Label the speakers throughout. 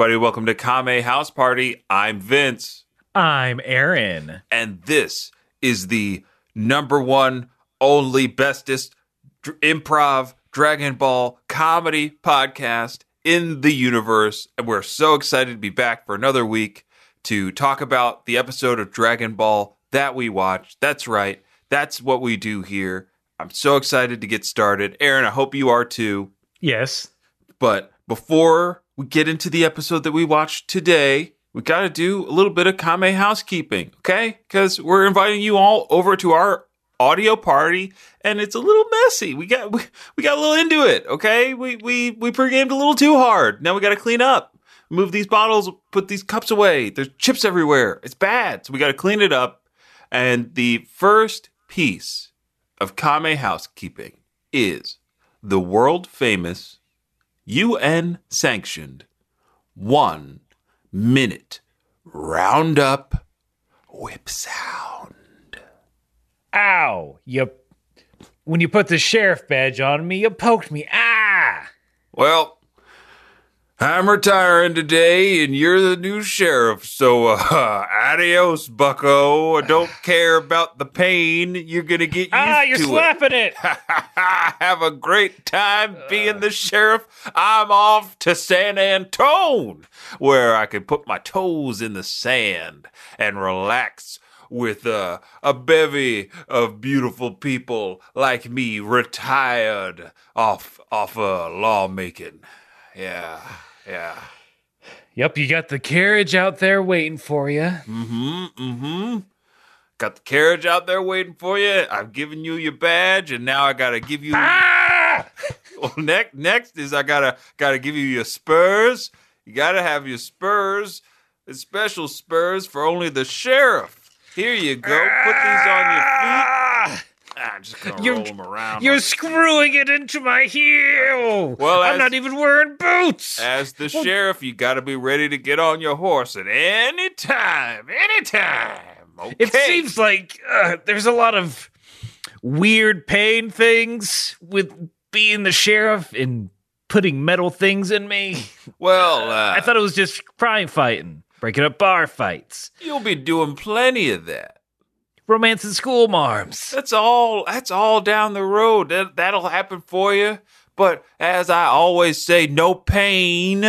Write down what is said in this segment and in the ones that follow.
Speaker 1: everybody. Welcome to Kame House Party. I'm Vince,
Speaker 2: I'm Aaron.
Speaker 1: and this is the number one, only, bestest dr- improv Dragon Ball comedy podcast in the universe. And we're so excited to be back for another week to talk about the episode of Dragon Ball that we watched. That's right. That's what we do here. I'm so excited to get started. Aaron, I hope you are too.
Speaker 2: Yes.
Speaker 1: But before we get into the episode that we watched today, we got to do a little bit of Kame housekeeping, okay? Because we're inviting you all over to our audio party, and it's a little messy. We got we, we got a little into it, okay? We we we pre-gamed a little too hard. Now we got to clean up, move these bottles, put these cups away. There's chips everywhere. It's bad, so we got to clean it up. And the first piece of Kame housekeeping is the world famous UN sanctioned one minute roundup whip sound.
Speaker 2: Ow! You. When you put the sheriff badge on me, you poked me. Ah!
Speaker 1: Well, I'm retiring today and you're the new sheriff, so uh, adios, bucko. I don't care about the pain. You're gonna get used
Speaker 2: Ah! You're
Speaker 1: to
Speaker 2: slapping it.
Speaker 1: Have a great time being the sheriff. I'm off to San Antone, where I can put my toes in the sand and relax with uh, a bevy of beautiful people like me, retired off off uh, lawmaking. Yeah, yeah.
Speaker 2: Yep, you got the carriage out there waiting for you.
Speaker 1: Mm-hmm. Mm-hmm. Got the carriage out there waiting for you. I've given you your badge, and now I gotta give you.
Speaker 2: Ah!
Speaker 1: Well, next next is I gotta gotta give you your spurs. You gotta have your spurs, special spurs for only the sheriff. Here you go. Put these on your feet.
Speaker 2: Ah!
Speaker 1: I'm just gonna
Speaker 2: You're-
Speaker 1: roll them around.
Speaker 2: You're screwing it into my heel.
Speaker 1: Well,
Speaker 2: I'm
Speaker 1: as-
Speaker 2: not even wearing boots.
Speaker 1: As the sheriff, you gotta be ready to get on your horse at any time. Anytime. Okay.
Speaker 2: It seems like uh, there's a lot of weird pain things with being the sheriff and putting metal things in me.
Speaker 1: well. Uh,
Speaker 2: I thought it was just crime fighting, breaking up bar fights,
Speaker 1: you'll be doing plenty of that.
Speaker 2: Romancing school marms.
Speaker 1: That's all. That's all down the road. That that'll happen for you. But as I always say, no pain,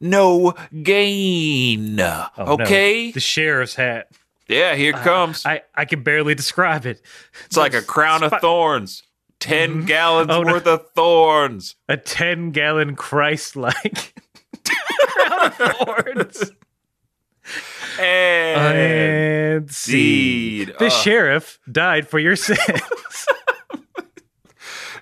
Speaker 1: no gain.
Speaker 2: Oh, no.
Speaker 1: okay.
Speaker 2: The sheriff's hat.
Speaker 1: Yeah, here it comes.
Speaker 2: I, I can barely describe it.
Speaker 1: it's like a crown of thorns. 10 mm-hmm. gallons
Speaker 2: Oh, no.
Speaker 1: worth of thorns.
Speaker 2: A 10 gallon Christ like crown of thorns.
Speaker 1: And,
Speaker 2: And
Speaker 1: seed.
Speaker 2: seed. The
Speaker 1: Ugh.
Speaker 2: sheriff died for your sins.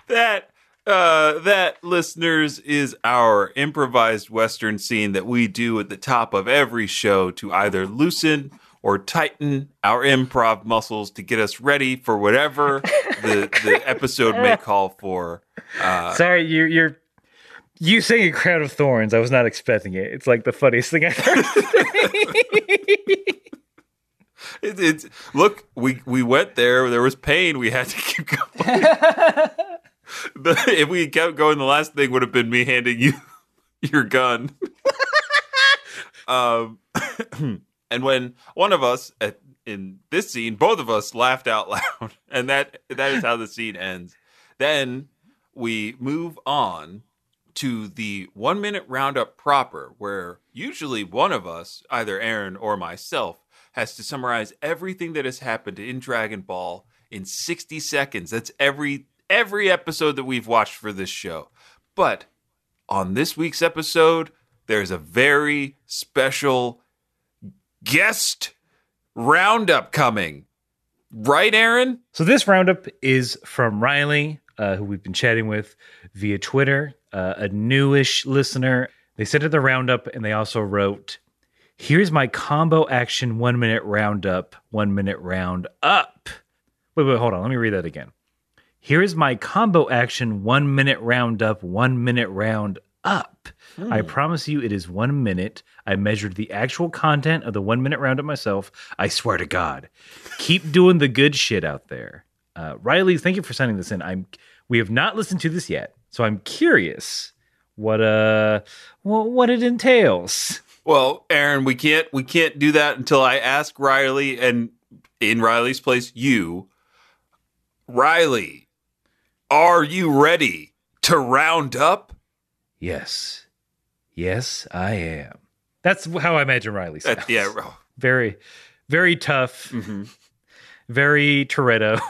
Speaker 1: that uh that listeners is our improvised western scene that we do at the top of every show to either loosen or tighten our improv muscles to get us ready for whatever the the episode may call for uh
Speaker 2: Sorry, you're you're you saying a crown of thorns. I was not expecting it. It's like the funniest thing I've heard.
Speaker 1: it, it's look we we went there there was pain we had to keep going the, if we kept going the last thing would have been me handing you your gun um and when one of us at, in this scene both of us laughed out loud and that that is how the scene ends then we move on to the one minute roundup proper, where usually one of us, either Aaron or myself, has to summarize everything that has happened in Dragon Ball in 60 seconds. That's every every episode that we've watched for this show. But on this week's episode, there's a very special guest roundup coming. Right, Aaron?
Speaker 2: so this roundup is from Riley, uh, who we've been chatting with via Twitter, uh, a newish listener. They sent her the roundup, and they also wrote, "Here's my combo action one minute roundup, one minute round up." Wait, wait, hold on. Let me read that again. Here is my combo action one minute roundup, one minute round up. I promise you it is one minute. I measured the actual content of the one minute roundup myself. I swear to God. Keep doing the good shit out there. Uh, Riley, thank you for sending this in. I'm we have not listened to this yet, so I'm curious what uh what, what it entails.
Speaker 1: Well, Aaron, we can't we can't do that until I ask Riley and in Riley's place you. Riley, are you ready to round up?
Speaker 2: Yes. Yes, I am. That's how I imagine Riley sounds.
Speaker 1: Uh, yeah.
Speaker 2: Very very tough,
Speaker 1: mhm.
Speaker 2: very Toretto.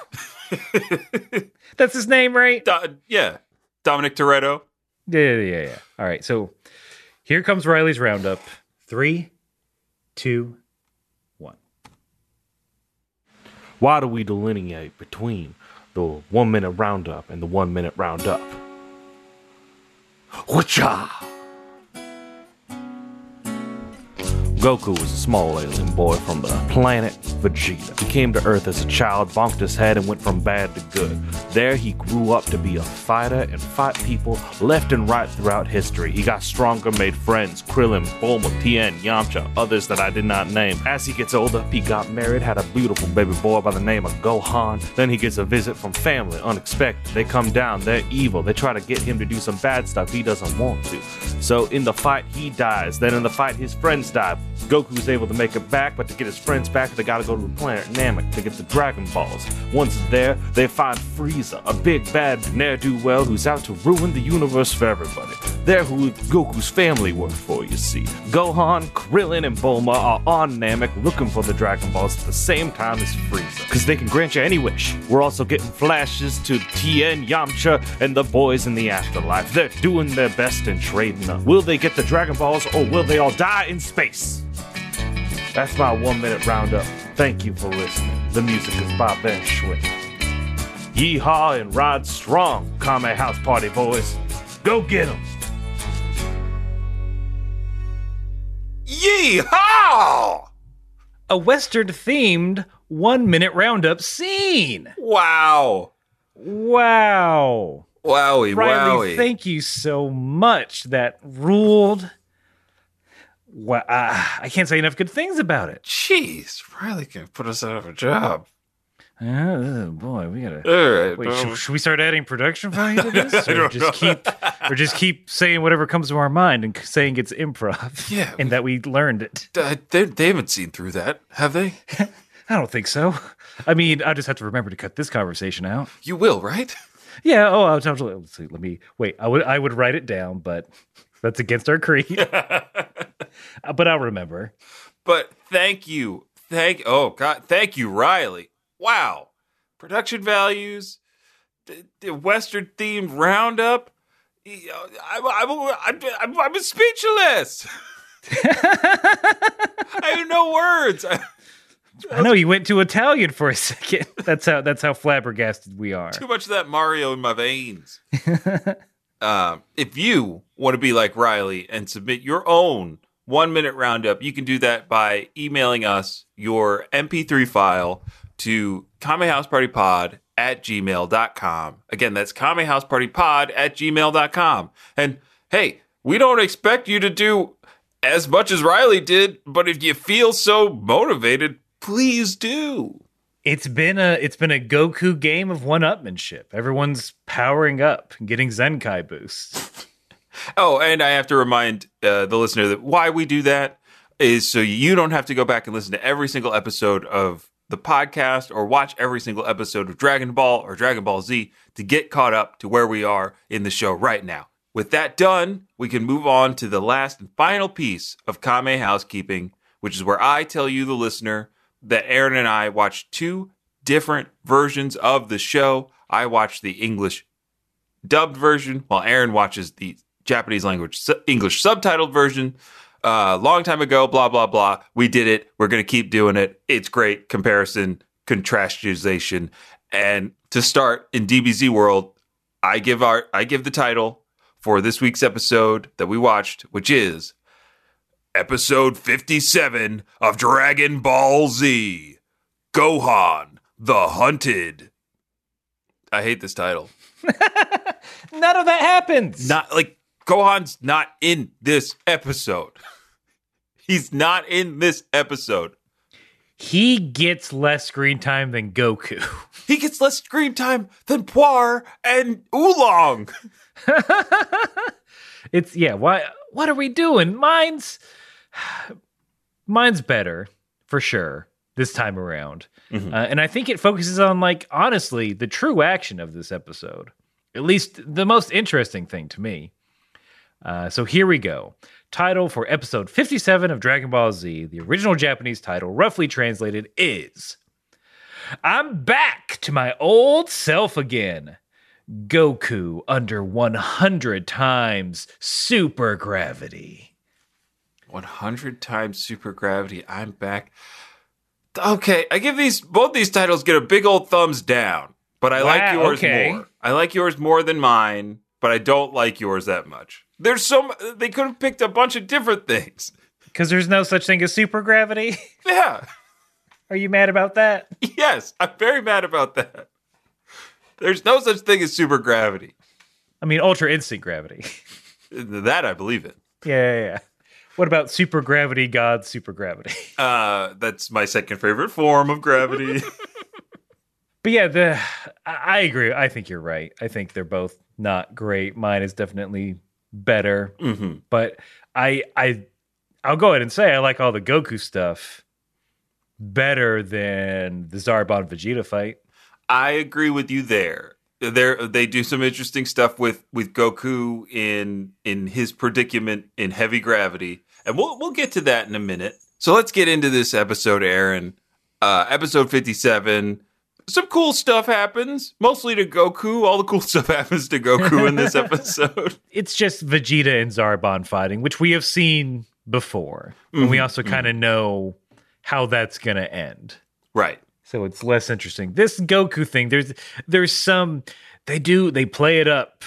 Speaker 2: That's his name, right?
Speaker 1: Do- yeah. Dominic Toretto.
Speaker 2: Yeah, yeah, yeah, yeah. All right. So here comes Riley's roundup. Three, two, one.
Speaker 3: Why do we delineate between the one minute roundup and the one minute roundup? Whatcha? Goku was a small alien boy from the planet Vegeta. He came to Earth as a child, bonked his head, and went from bad to good. There, he grew up to be a fighter and fight people left and right throughout history. He got stronger, made friends Krillin, Bulma, Tien, Yamcha, others that I did not name. As he gets older, he got married, had a beautiful baby boy by the name of Gohan. Then he gets a visit from family, unexpected. They come down, they're evil. They try to get him to do some bad stuff he doesn't want to. So in the fight, he dies. Then in the fight, his friends die. Goku's able to make it back, but to get his friends back, they gotta go to the planet Namek to get the Dragon Balls. Once there, they find Frieza, a big bad ne'er-do-well who's out to ruin the universe for everybody. They're who Goku's family worked for, you see. Gohan, Krillin, and Bulma are on Namek looking for the Dragon Balls at the same time as Frieza, because they can grant you any wish. We're also getting flashes to Tien, Yamcha, and the boys in the afterlife. They're doing their best and trading up. Will they get the Dragon Balls, or will they all die in space? That's my one minute roundup. Thank you for listening. The music is by Ben Schwitt. Yeehaw and ride strong, Kame House Party boys. Go get 'em.
Speaker 1: Yeehaw!
Speaker 2: A Western themed one minute roundup scene.
Speaker 1: Wow.
Speaker 2: Wow.
Speaker 1: Wowie,
Speaker 2: Riley,
Speaker 1: wowie.
Speaker 2: thank you so much. That ruled. Wow, uh, I can't say enough good things about it.
Speaker 1: Jeez, Riley can put us out of a job.
Speaker 2: Oh boy, we gotta.
Speaker 1: All right.
Speaker 2: Wait,
Speaker 1: well,
Speaker 2: should, should we start adding production value to this, or just
Speaker 1: know.
Speaker 2: keep, or just keep saying whatever comes to our mind and saying it's improv?
Speaker 1: Yeah,
Speaker 2: and that we learned it.
Speaker 1: uh, they, they haven't seen through that, have they?
Speaker 2: I don't think so. I mean, I just have to remember to cut this conversation out.
Speaker 1: You will, right?
Speaker 2: Yeah. Oh, I'll totally. Let's see. Let me wait. I would. I would write it down, but that's against our creed. Uh, but I'll remember.
Speaker 1: But thank you. Thank oh god, thank you, Riley. Wow. Production values, the, the Western themed roundup. You I'm, I'm, I'm, I'm, speechless. I have no words. I,
Speaker 2: I know you went to Italian for a second. That's how. That's how flabbergasted we are.
Speaker 1: too much of that Mario in my veins. um, if you want to be like Riley and submit your own one minute roundup, you can do that by emailing us your MP3 file to kamehousepartypod at gmail.com. Again, that's kamehousepartypod at gmail.com. And hey, we don't expect you to do as much as Riley did, but if you feel so motivated, please do.
Speaker 2: It's been a. It's been a Goku game of one-upmanship. Everyone's powering up, getting Zenkai boosts.
Speaker 1: Oh, and I have to remind uh, the listener that why we do that is so you don't have to go back and listen to every single episode of the podcast or watch every single episode of Dragon Ball or Dragon Ball Z to get caught up to where we are in the show right now. With that done, we can move on to the last and final piece of Kame housekeeping, which is where I tell you, the listener, that Aaron and I watched two different versions of the show. I watched the English dubbed version, while Aaron watches the Japanese language su- English subtitled version. Uh, long time ago, blah blah blah. We did it. We're gonna keep doing it. It's great comparison, contrastization, and to start in DBZ world, I give our I give the title for this week's episode that we watched, which is episode fifty seven of Dragon Ball Z, Gohan the Hunted. I hate this title.
Speaker 2: None of that happens.
Speaker 1: not like Gohan's not in this episode. He's not in this episode.
Speaker 2: He gets less screen time than Goku.
Speaker 1: He gets less screen time than Puar and Oolong.
Speaker 2: It's yeah. Why? What are we doing? Mine's mine's better for sure this time around,
Speaker 1: Mhm.
Speaker 2: uh, and I think it focuses on like honestly the true action of this episode. At least the most interesting thing to me. Uh, so here we go. Title for episode 57 of Dragon Ball Z. The original Japanese title, roughly translated, is I'm back to my old self again. Goku under 100 times super gravity.
Speaker 1: 100 times super gravity. I'm back. Okay, I give these both these titles get a big old thumbs down, but I like yours
Speaker 2: okay.
Speaker 1: more. I like yours more than mine, but I don't like yours that much. There's some they could have picked a bunch of different things.
Speaker 2: Because there's no such thing as super gravity.
Speaker 1: Yeah.
Speaker 2: Are you mad about that?
Speaker 1: Yes, I'm very mad about that. There's no such thing as super gravity.
Speaker 2: I mean, ultra instant gravity.
Speaker 1: That I believe in.
Speaker 2: yeah, yeah, yeah. What about super gravity, God, super gravity?
Speaker 1: Uh, that's my second favorite form of gravity.
Speaker 2: But yeah, the I I agree. I think you're right. I think they're both not great. Mine is definitely better,
Speaker 1: hmm
Speaker 2: but I I I'll go ahead and say I like all the Goku stuff better than the Zarbon Vegeta fight.
Speaker 1: I agree with you there. There, they do some interesting stuff with with Goku in in his predicament in heavy gravity, and we'll we'll get to that in a minute. So let's get into this episode, Aaron. Uh, episode fifty seven. Some cool stuff happens, mostly to Goku. All the cool stuff happens to Goku in this episode.
Speaker 2: It's just Vegeta and Zarbon fighting, which we have seen before, and we
Speaker 1: Mhm,
Speaker 2: also kind of know how that's going to end.
Speaker 1: right.
Speaker 2: so it's less interesting. This Goku thing, there's there's some they do they play it up.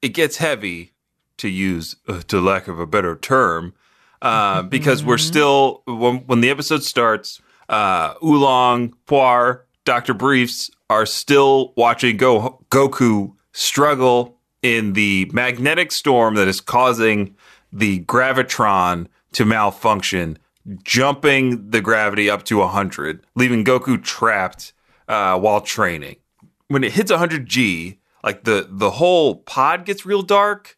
Speaker 1: it gets heavy to use uh, to lack of a better term uh, because we're still when, when the episode starts uh, oolong puar dr briefs are still watching Go- goku struggle in the magnetic storm that is causing the gravitron to malfunction jumping the gravity up to 100 leaving goku trapped uh, while training. When it hits 100g like the the whole pod gets real dark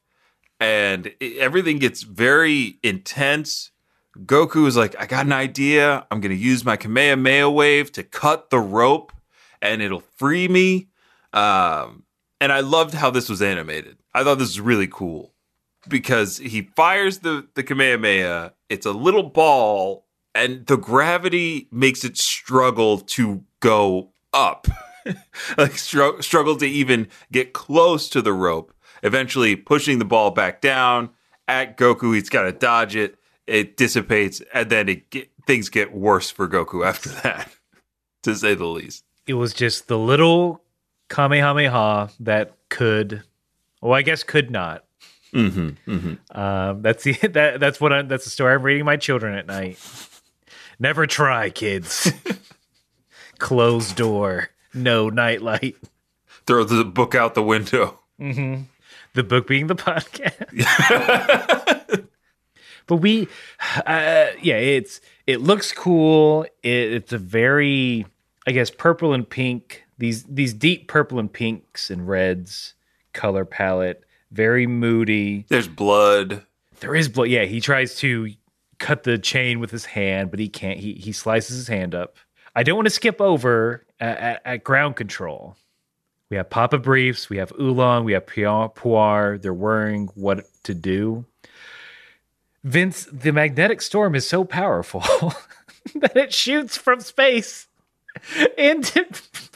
Speaker 1: and everything gets very intense goku is like i got an idea. I'm gonna use my kamehameha wave to cut the rope and it'll free me. Um, and i loved how this was animated. I thought this was really cool because he fires the the kamehameha it's a little ball and the gravity makes it struggle to go up. Like str- struggle to even get close to the rope. Eventually pushing the ball back down. At goku he's got to dodge it it dissipates and then it get, things get worse for goku after that to say the least
Speaker 2: It was just the little Kamehameha that could, well, I guess could not.
Speaker 1: mm-hmm, mm-hmm.
Speaker 2: Um, that's the that that's what I, that's the story I'm reading my children at night. Never try, kids. Closed door, no nightlight.
Speaker 1: throw the book out the window
Speaker 2: The book being the podcast. But we uh yeah it's it looks cool. It, it's a very i guess purple and pink these these deep purple and pinks and reds color palette. Very moody.
Speaker 1: There's blood.
Speaker 2: There is blood. Yeah he tries to cut the chain with his hand but he can't. He he slices his hand up. I don't want to skip over at, at, at ground control. We have papa briefs we have oolong we have puar. They're worrying what to do Vince, the magnetic storm is so powerful that it shoots from space into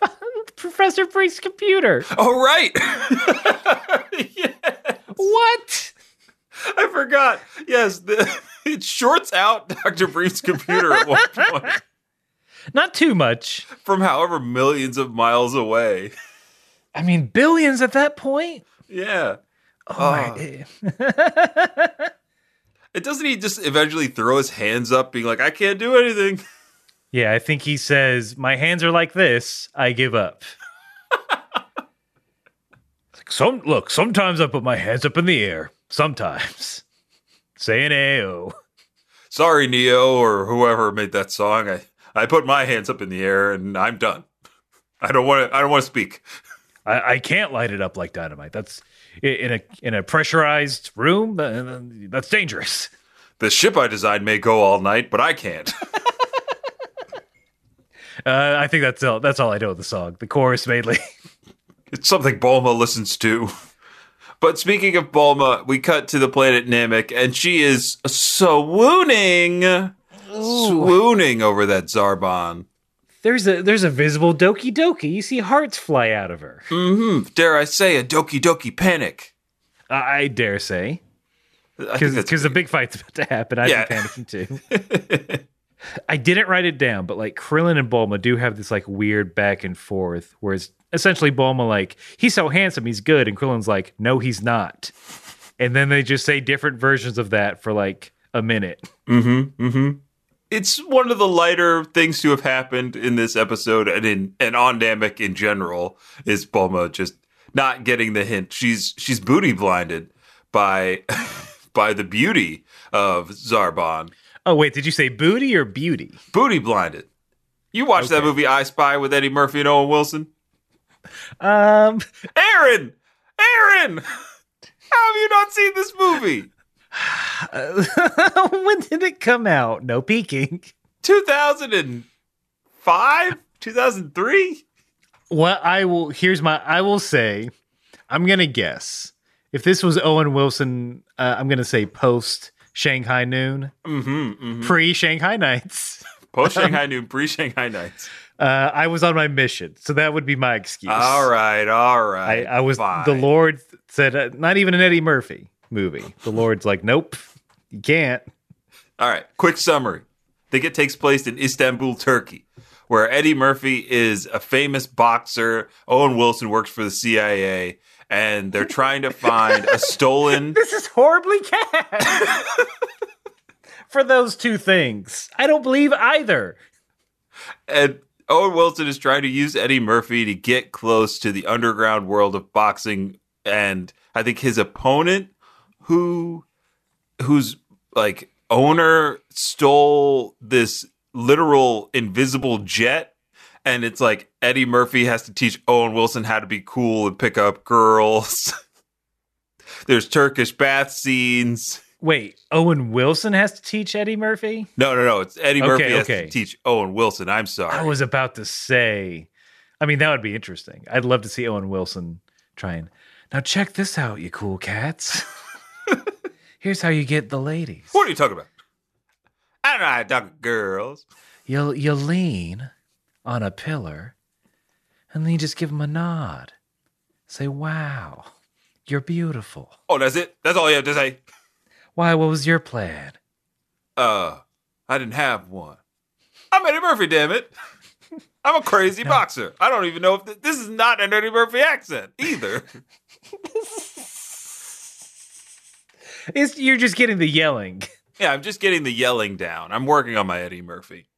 Speaker 2: Professor Brief's computer.
Speaker 1: oh right yeah
Speaker 2: What?
Speaker 1: I forgot. Yes, the, it shorts out Dr. Brief's computer at one point
Speaker 2: Not too much.
Speaker 1: from however millions of miles away.
Speaker 2: I mean, billions at that point.
Speaker 1: Yeah.
Speaker 2: Oh,
Speaker 1: Ah. It doesn't he just eventually throw his hands up, being like, I can't do anything?
Speaker 2: Yeah, I think he says, My hands are like this. I give up. Like, Some look, sometimes I put my hands up in the air. Sometimes. Saying AO.
Speaker 1: Sorry, Neo, or whoever made that song. I, I put my hands up in the air and I'm done. I don't want to I don't want to speak.
Speaker 2: I, I can't light it up like dynamite. That's in a in a pressurized room. uh, That's dangerous.
Speaker 1: The ship I designed may go all night, but I can't.
Speaker 2: Uh, I think that's all. That's all I know of the song. The chorus mainly.
Speaker 1: It's something Bulma listens to. But speaking of Bulma, we cut to the planet Namek, and she is swooning, swooning over that Zarbon.
Speaker 2: There's a there's a visible Doki Doki. You see hearts fly out of her.
Speaker 1: Hmm, dare I say, a Doki Doki panic.
Speaker 2: I I dare say, because a big fight's about to happen. I've
Speaker 1: Yeah.
Speaker 2: been panicking too. I didn't write it down, but like Krillin and Bulma do have this like weird back and forth, where it's essentially Bulma like he's so handsome, he's good, and Krillin's like no, he's not, and then they just say different versions of that for like a minute.
Speaker 1: It's one of the lighter things to have happened in this episode and in and on Namek in general is Bulma just not getting the hint. She's she's booty blinded by by the beauty of Zarbon.
Speaker 2: Oh wait, did you say booty or beauty?
Speaker 1: Booty blinded. You watched that movie I Spy with Eddie Murphy and Owen Wilson?
Speaker 2: Um,
Speaker 1: Aaron! Aaron! How have you not seen this movie?
Speaker 2: when did it come out? No peeking.
Speaker 1: 2005? 2003?
Speaker 2: What I will here's my I will say, I'm gonna guess if this was Owen Wilson, uh, I'm gonna say post Shanghai Noon,
Speaker 1: Mm-hmm.
Speaker 2: pre Shanghai Nights.
Speaker 1: Post Shanghai Noon, pre Shanghai Nights.
Speaker 2: Uh, I was on my mission, so that would be my excuse.
Speaker 1: All right, all right.
Speaker 2: I. I was
Speaker 1: fine.
Speaker 2: the Lord said uh, not even an Eddie Murphy movie. The Lord's like, nope, you can't.
Speaker 1: All right, quick summary. I think it takes place in Istanbul, Turkey, where Eddie Murphy is a famous boxer. Owen Wilson works for the CIA, and they're trying to find a stolen.
Speaker 2: This is horribly cast. For those two things, I don't believe either.
Speaker 1: And Owen Wilson is trying to use Eddie Murphy to get close to the underground world of boxing. And I think his opponent, who, whose like owner stole this literal invisible jet. And it's like Eddie Murphy has to teach Owen Wilson how to be cool and pick up girls. There's Turkish bath scenes.
Speaker 2: Wait, Owen Wilson has to teach Eddie Murphy?
Speaker 1: No, no, no. It's Eddie
Speaker 2: Okay,
Speaker 1: Murphy has
Speaker 2: okay.
Speaker 1: to teach Owen Wilson. I'm sorry.
Speaker 2: I was about to say. I mean, that would be interesting. I'd love to see Owen Wilson trying. Now check this out, you cool cats. Here's how you get the ladies.
Speaker 1: What are you talking about? I don't know how to talk to girls.
Speaker 2: You you lean on a pillar, and then you just give them a nod. Say, "Wow, you're beautiful."
Speaker 1: Oh, that's it? That's all you have to say?
Speaker 2: Why? What was your plan?
Speaker 1: Uh, I didn't have one. I'm Eddie Murphy, damn it. I'm a crazy boxer. I don't even know if th- this is not an Eddie Murphy accent either.
Speaker 2: It's, you're just getting the yelling.
Speaker 1: yeah, I'm just getting the yelling down. I'm working on my Eddie Murphy.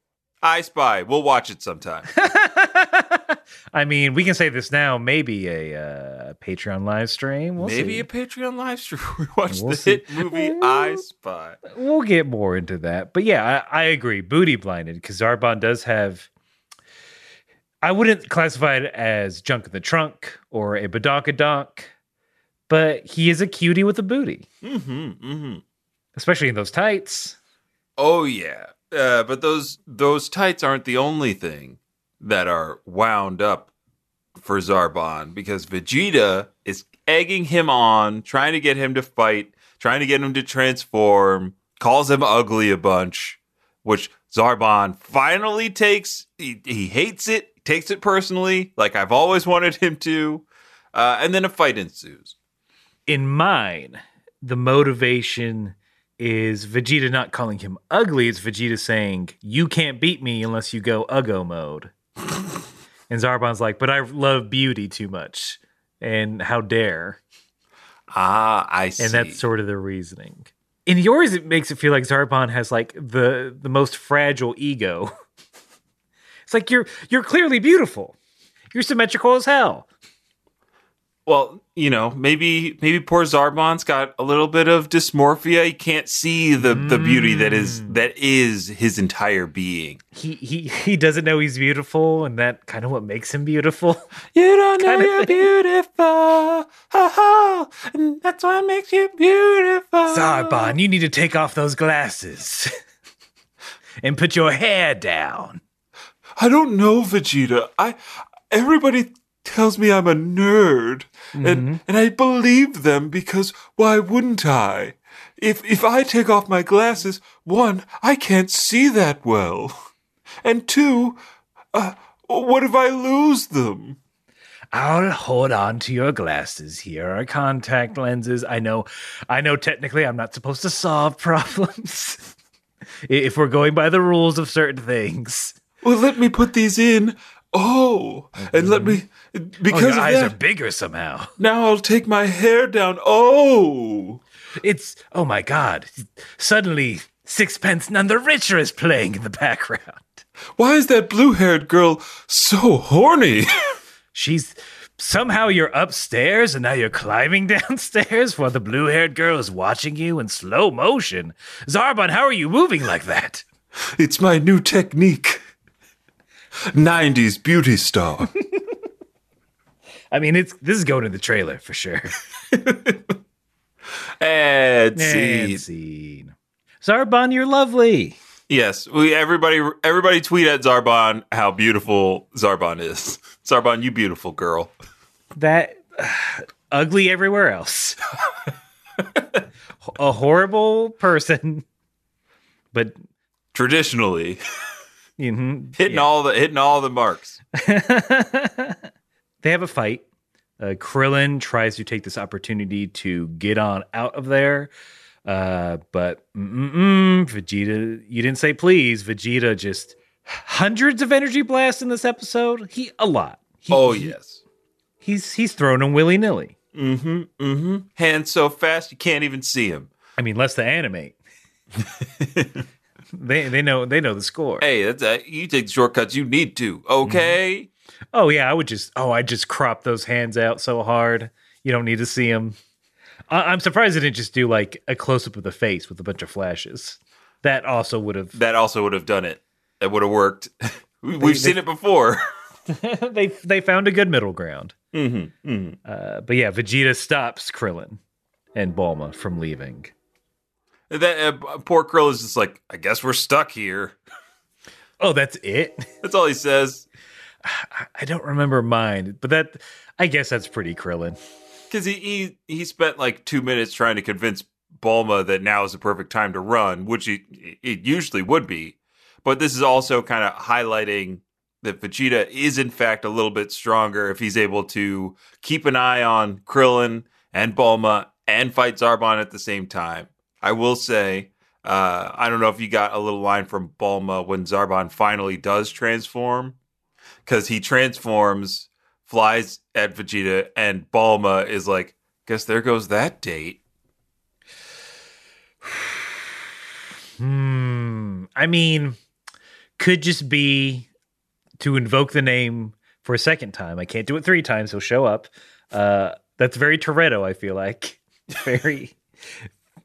Speaker 1: I Spy. We'll watch it sometime.
Speaker 2: I mean, we can say this now. Maybe a uh, Patreon live stream. We'll
Speaker 1: Maybe
Speaker 2: see.
Speaker 1: a Patreon live stream. We watch
Speaker 2: We'll
Speaker 1: the
Speaker 2: see.
Speaker 1: hit movie I Spy.
Speaker 2: we'll get more into that. But yeah, I, I agree. Booty blinded because Zarbon does have. I wouldn't classify it as junk in the trunk or a badonkadonk, but he is a cutie with a booty,
Speaker 1: Mm-hmm. Mm-hmm.
Speaker 2: especially in those tights.
Speaker 1: Oh yeah, uh, but those those tights aren't the only thing that are wound up for Zarbon because Vegeta is egging him on, trying to get him to fight, trying to get him to transform, calls him ugly a bunch, which Zarbon finally takes. He, he hates it, takes it personally, like I've always wanted him to, uh, and then a fight ensues.
Speaker 2: In mine, the motivation is Vegeta not calling him ugly. It's Vegeta saying, You can't beat me unless you go Ugo mode. and Zarbon's like, But I love beauty too much. And how dare.
Speaker 1: Ah, I see.
Speaker 2: And that's sort of the reasoning. In yours, it makes it feel like Zarbon has like the the most fragile ego. it's like you're you're clearly beautiful. You're symmetrical as hell.
Speaker 1: Well, you know, maybe maybe poor Zarbon's got a little bit of dysmorphia. He can't see the the beauty that is mm. that is his entire being.
Speaker 2: He he he doesn't know he's beautiful, and that kind of what makes him beautiful.
Speaker 1: You don't know you're
Speaker 2: thing.
Speaker 1: beautiful, ha ha, and that's what makes you beautiful.
Speaker 2: Zarbon, you need to take off those glasses and put your hair down.
Speaker 1: I don't know, Vegeta. I everybody tells me I'm a nerd, and and I believe them because why wouldn't I? If if I take off my glasses, one, I can't see that well, and two, uh, what if I lose them?
Speaker 2: I'll hold on to your glasses. Here are contact lenses. I know, I know. Technically, I'm not supposed to solve problems if we're going by the rules of certain things.
Speaker 1: Well, let me put these in. Oh, and let me because
Speaker 2: Oh,
Speaker 1: your
Speaker 2: eyes
Speaker 1: that.
Speaker 2: are bigger somehow.
Speaker 1: now I'll take my hair down. Oh.
Speaker 2: It's oh my god! Suddenly, Sixpence None the Richer is playing in the background.
Speaker 1: Why is that blue haired girl so horny?
Speaker 2: She's somehow you're upstairs and now you're climbing downstairs while the blue haired girl is watching you in slow motion. Zarbon, how are you moving like that?
Speaker 1: it's my new technique. 90s beauty star.
Speaker 2: I mean, it's this is going to the trailer for sure.
Speaker 1: And see.
Speaker 2: scene. Zarbon, you're lovely.
Speaker 1: Yes, we everybody everybody tweet at Zarbon how beautiful Zarbon is. Zarbon, you beautiful girl.
Speaker 2: That ugly everywhere else. A horrible person, but
Speaker 1: Traditionally,
Speaker 2: mhm,
Speaker 1: hitting all the hitting all the marks.
Speaker 2: they have a fight. Uh, Krillin tries to take this opportunity to get on out of there, uh, but Vegeta, you didn't say please. Vegeta just hundreds of energy blasts in this episode. He a lot. He,
Speaker 1: Oh
Speaker 2: he-
Speaker 1: yes.
Speaker 2: he's he's throwing them willy nilly.
Speaker 1: Mm-hmm. Mm-hmm. Hands so fast you can't even see him.
Speaker 2: I mean, less to animate. they they know they know the score.
Speaker 1: Hey, that's uh, you take the shortcuts you need to. Okay.
Speaker 2: Oh yeah, I would just oh I just crop those hands out so hard. You don't need to see them. I- I'm surprised they didn't just do like a close up of the face with a bunch of flashes. That also would have.
Speaker 1: That also would have done it. That would have worked. we, we've seen it before.
Speaker 2: they they found a good middle ground.
Speaker 1: mm-hmm. Mm-hmm.
Speaker 2: Uh, but yeah, Vegeta stops Krillin and Bulma from leaving.
Speaker 1: That uh, poor Krill is just like, I guess we're stuck here.
Speaker 2: Oh, that's it.
Speaker 1: That's all he says.
Speaker 2: I don't remember mine, but that I guess that's pretty Krillin.
Speaker 1: Because he, he he spent like two minutes trying to convince Bulma that now is the perfect time to run, which he, it usually would be. But this is also kind of highlighting that Vegeta is in fact a little bit stronger if he's able to keep an eye on Krillin and Bulma and fight Zarbon at the same time. I will say, uh, I don't know if you got a little line from Bulma when Zarbon finally does transform, because he transforms, flies at Vegeta, and Bulma is like, "Guess there goes that date."
Speaker 2: Hmm. I mean, could just be to invoke the name for a second time. I can't do it three times. He'll show up. Uh, that's very Toretto. I feel like very,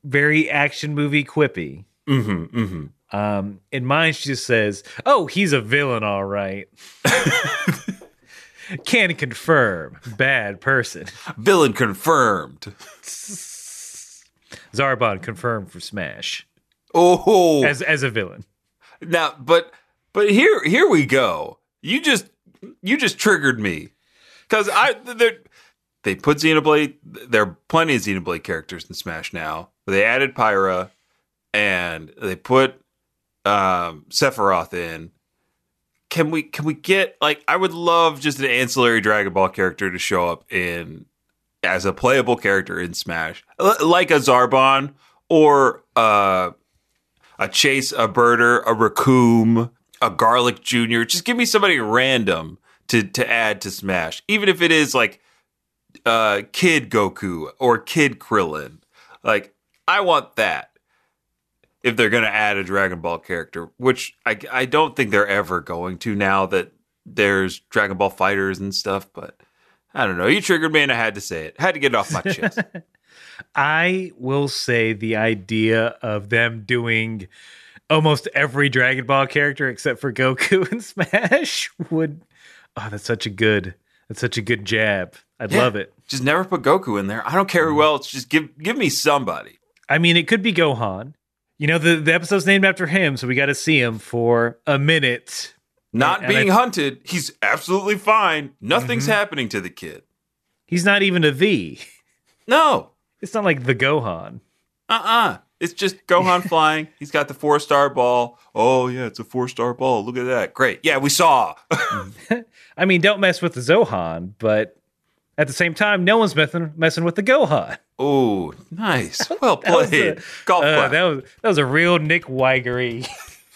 Speaker 2: very action movie quippy.
Speaker 1: Mm-hmm. Mm-hmm.
Speaker 2: Um, in mine, she just says, "Oh, he's a villain, all right." Can confirm, bad person.
Speaker 1: Villain confirmed.
Speaker 2: Zarbon confirmed for Smash
Speaker 1: Oh,
Speaker 2: as as a villain.
Speaker 1: now, but but here here we go. You just you just triggered me because I they they put Xenoblade. There are plenty of Xenoblade characters in Smash now. They added Pyra, and they put um, Sephiroth in. Can we can we get like I would love just an ancillary Dragon Ball character to show up in as a playable character in Smash, L- like a Zarbon or uh, a Jeice, a Burter, a Recoome, a Garlic Junior. Just give me somebody random to to add to Smash, even if it is like uh, Kid Goku or Kid Krillin. Like I want that. If they're going to add a Dragon Ball character, which I I don't think they're ever going to now that there's Dragon Ball FighterZ and stuff, but I don't know. You triggered me and I had to say it. I had to get it off my chest.
Speaker 2: I will say the idea of them doing almost every Dragon Ball character except for Goku and Smash would oh that's such a good that's such a good jab. I'd
Speaker 1: Yeah.
Speaker 2: love it.
Speaker 1: Just never put Goku in there. I don't care who mm. else. Just give give me somebody.
Speaker 2: I mean it could be Gohan. You know the the episode's named after him, so we got to see him for a minute.
Speaker 1: Not
Speaker 2: And I-
Speaker 1: being hunted, he's absolutely fine. Nothing's
Speaker 2: Mm-hmm.
Speaker 1: happening to the kid.
Speaker 2: He's not even a V.
Speaker 1: No.
Speaker 2: It's not like the Gohan.
Speaker 1: Uh-uh. It's just Gohan flying. He's got the four star ball. Oh yeah, it's a four star ball. Look at that. Great. Yeah, we saw.
Speaker 2: I mean, don't mess with the Zohan, but at the same time, no one's messing messing with the Gohan.
Speaker 1: oh, nice. Well
Speaker 2: That was
Speaker 1: played.
Speaker 2: a-
Speaker 1: Golf
Speaker 2: Uh, that was that was a real Nick Weigery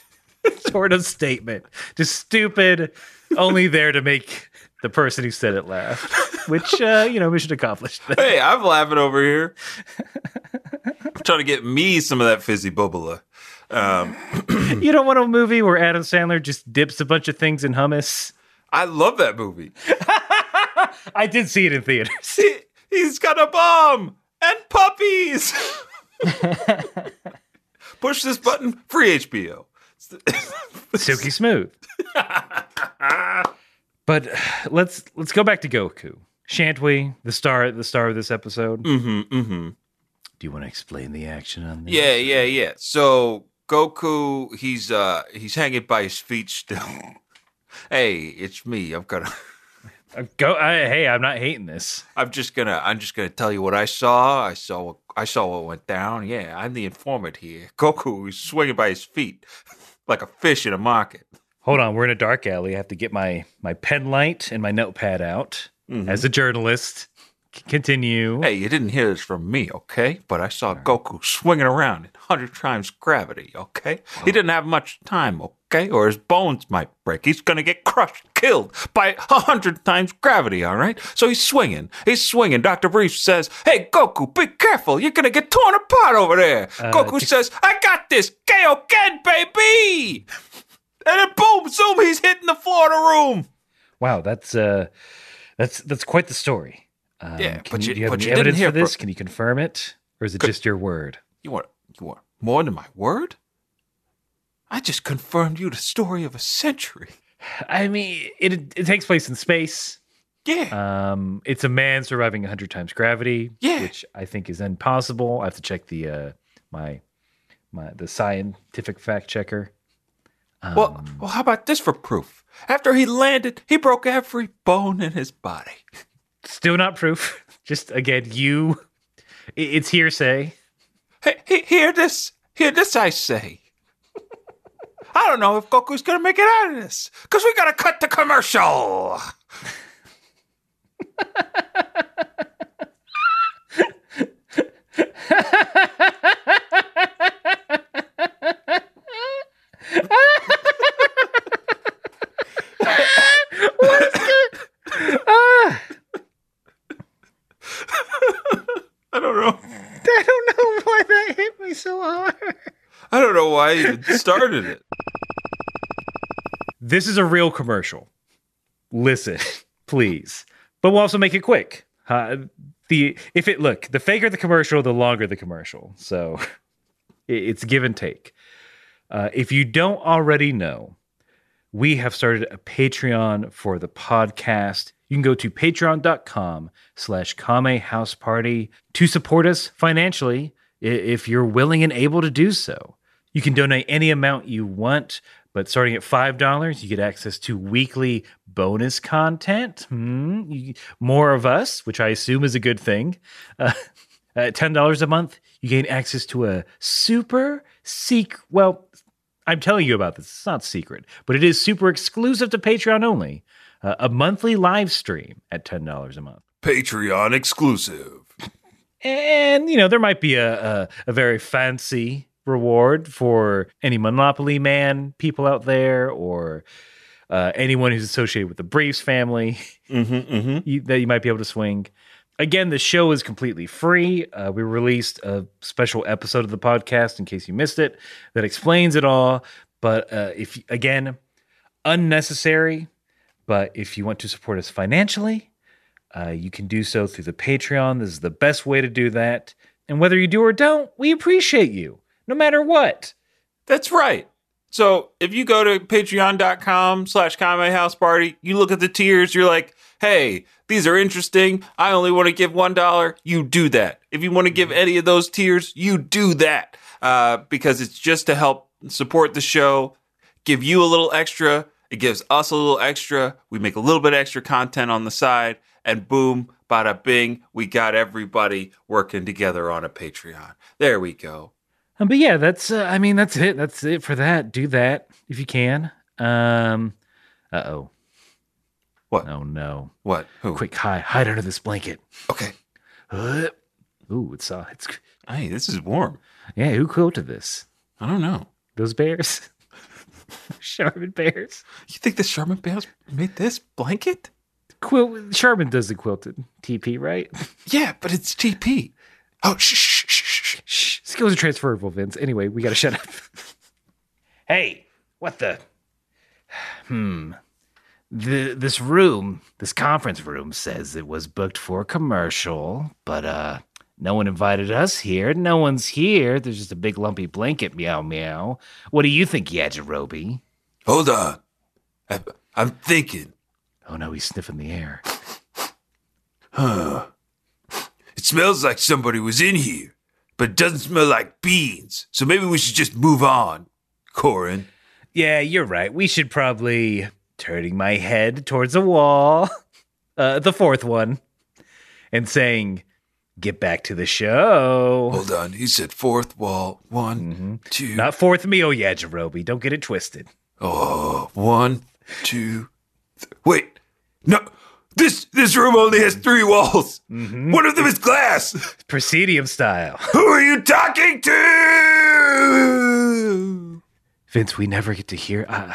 Speaker 2: sort of statement. Just stupid, only there to make the person who said it laugh. Which uh, you know, mission accomplished.
Speaker 1: hey, I'm laughing over here. I'm trying to get me some of that fizzy bubble. Um,
Speaker 2: you don't want a movie where Adam Sandler just dips a bunch of things in hummus.
Speaker 1: I love that movie.
Speaker 2: I did see it in theaters.
Speaker 1: He, he's got a bomb and puppies. Push this button, free HBO.
Speaker 2: Silky smooth. but let's let's go back to Goku. Shan't we? The star the star of this episode.
Speaker 1: Mm-hmm, mm-hmm.
Speaker 2: Do you want to explain the action on this?
Speaker 1: Yeah, yeah, yeah. So Goku, he's uh he's hanging by his feet still. hey, it's me. I'm gonna
Speaker 2: Uh, go. I, hey, I'm not hating this.
Speaker 1: I'm just gonna I'm just gonna tell you what I saw. I saw what I saw what went down. Yeah, I'm the informant here. Goku is swinging by his feet like a fish in a market.
Speaker 2: Hold on, we're in a dark alley. I have to get my my pen light and my notepad out. Mm-hmm. As a journalist, C- continue.
Speaker 1: Hey, you didn't hear this from me, okay? But I saw Goku swinging around in 100 times gravity, okay? He didn't have much time, okay? Or his bones might break. He's gonna get crushed, killed by a 100 times gravity, all right? So he's swinging. He's swinging. Dr. Brief says, Hey, Goku, be careful. You're gonna get torn apart over there. Goku
Speaker 2: t-
Speaker 1: says, I got this. Kaioken, baby! And then boom, zoom, he's hitting the floor of the room.
Speaker 2: Wow, that's uh, that's that's quite the story. Um,
Speaker 1: Yeah, but
Speaker 2: you,
Speaker 1: you-
Speaker 2: do you have
Speaker 1: but
Speaker 2: any evidence
Speaker 1: hear
Speaker 2: for this?
Speaker 1: fro-
Speaker 2: Can you confirm it, or is it just your word?
Speaker 1: You want you want more than my word? I just confirmed you the story of a century.
Speaker 2: I mean, it it takes place in space.
Speaker 1: Yeah.
Speaker 2: Um, it's a man surviving 100 times gravity,
Speaker 1: Yeah.
Speaker 2: which I think is impossible. I have to check the uh, my my the scientific fact checker.
Speaker 1: well,
Speaker 2: um,
Speaker 1: well, how about this for proof? After he landed, he broke every bone in his body.
Speaker 2: Still not proof. Just again, you. It's hearsay.
Speaker 1: Hey, he, hear this? Hear this? I say. I don't know if Goku's gonna make it out of this because we gotta cut the commercial. I don't know.
Speaker 2: I don't know why that hit me so hard.
Speaker 1: I don't know why I even started it.
Speaker 2: This is a real commercial. Listen, please. But we'll also make it quick. Uh, the if it look the faker the commercial, the longer the commercial. So it- it's give and take. Uh, if you don't already know, we have started a Patreon for the podcast. You can go to patreon.com slash Kame House Party to support us financially if you're willing and able to do so. You can donate any amount you want, but starting at $5, you get access to weekly bonus content. Hmm, more of us, which I assume is a good thing. Uh, at $10 a month, you gain access to a super secret, well, I'm telling you about this. It's not secret, but it is super exclusive to Patreon only. Uh, a monthly live stream at $10 a month.
Speaker 1: Patreon exclusive.
Speaker 2: And, you know, there might be a, a, a very fancy reward for any Monopoly Man people out there or uh, anyone who's associated with the Braves family
Speaker 1: Mm-hmm, mm-hmm.
Speaker 2: you, that you might be able to swing. Again, the show is completely free. Uh, we released a special episode of the podcast in case you missed it that explains it all. But uh, if again, unnecessary. But if you want to support us financially, uh, you can do so through the Patreon. This is the best way to do that. And whether you do or don't, we appreciate you, no matter what.
Speaker 1: That's right. So if you go to patreon.com slash Kame House Party, you look at the tiers, you're like, hey, these are interesting. I only want to give $1. You do that. If you want to give any of those tiers, you do that. Uh, because it's just to help support the show, give you a little extra. It gives us a little extra. We make a little bit extra content on the side, and boom, bada bing, we got everybody working together on a Patreon. There we go.
Speaker 2: Um, but yeah, that's uh, I mean that's it. That's it for that. Do that if you can. Um, uh oh.
Speaker 1: What?
Speaker 2: Oh no!
Speaker 1: What? Who?
Speaker 2: Quick, hide, hide under this blanket.
Speaker 1: Okay.
Speaker 2: Uh, ooh, it's uh, it's
Speaker 1: Hey, this is warm.
Speaker 2: yeah. Who quoted this?
Speaker 1: I don't know.
Speaker 2: Those bears, Charmin bears.
Speaker 1: You think the Charmin Bears made this blanket?
Speaker 2: Quilt. Charmin does the quilted TP, right?
Speaker 1: Yeah, but it's TP. Oh, shh, shh, shh, shh.
Speaker 2: Shh. Skills are transferable, Vince. Anyway, we gotta shut up. hey, what the? Hmm. The this room, this conference room, says it was booked for a commercial, but uh, no one invited us here. No one's here. There's just a big lumpy blanket. Meow meow. What do you think, Yajirobe?
Speaker 1: Hold on. I, I'm thinking.
Speaker 2: Oh no, he's sniffing the air.
Speaker 1: Huh. It smells like somebody was in here, but it doesn't smell like beans. So maybe we should just move on, Korin.
Speaker 2: Yeah, you're right. We should probably turning my head towards a wall, uh, the fourth one, and saying, "Get back to the show."
Speaker 1: Hold on. He said fourth wall. One, two.
Speaker 2: Not fourth meal, Yajirobe. Don't get it twisted.
Speaker 1: Oh, one, two. Th- wait. No. This this room only has three walls. One of them is glass.
Speaker 2: Presidium style.
Speaker 1: Who are you talking to?
Speaker 2: Vince, we never get to hear. Uh,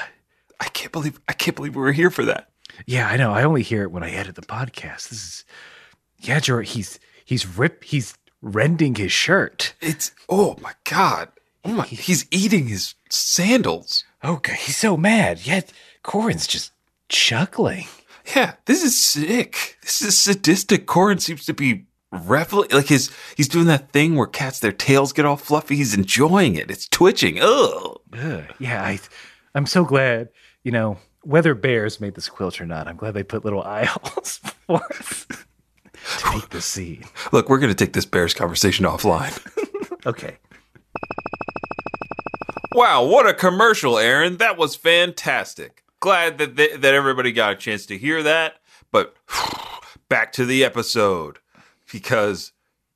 Speaker 1: I can't believe I can't believe we were here for that.
Speaker 2: yeah, I know. I only hear it when I edit the podcast. This is Yajiro. He's he's rip. He's rending his shirt.
Speaker 1: It's oh my god. Oh my he's eating his sandals.
Speaker 2: Okay, he's so mad. Yet Korin's just chuckling.
Speaker 1: Yeah, this is sick. This is sadistic. Korin seems to be reveling like his he's doing that thing where cats their tails get all fluffy. He's enjoying it. It's twitching. Ugh.
Speaker 2: Ugh, yeah, I, I'm so glad. You know, whether bears made this quilt or not, I'm glad they put little eye holes for us to take the scene.
Speaker 1: Look, we're gonna take this Bears conversation offline.
Speaker 2: Okay.
Speaker 1: Wow, what a commercial, Aaron. That was fantastic. Glad that th- that everybody got a chance to hear that. But back to the episode because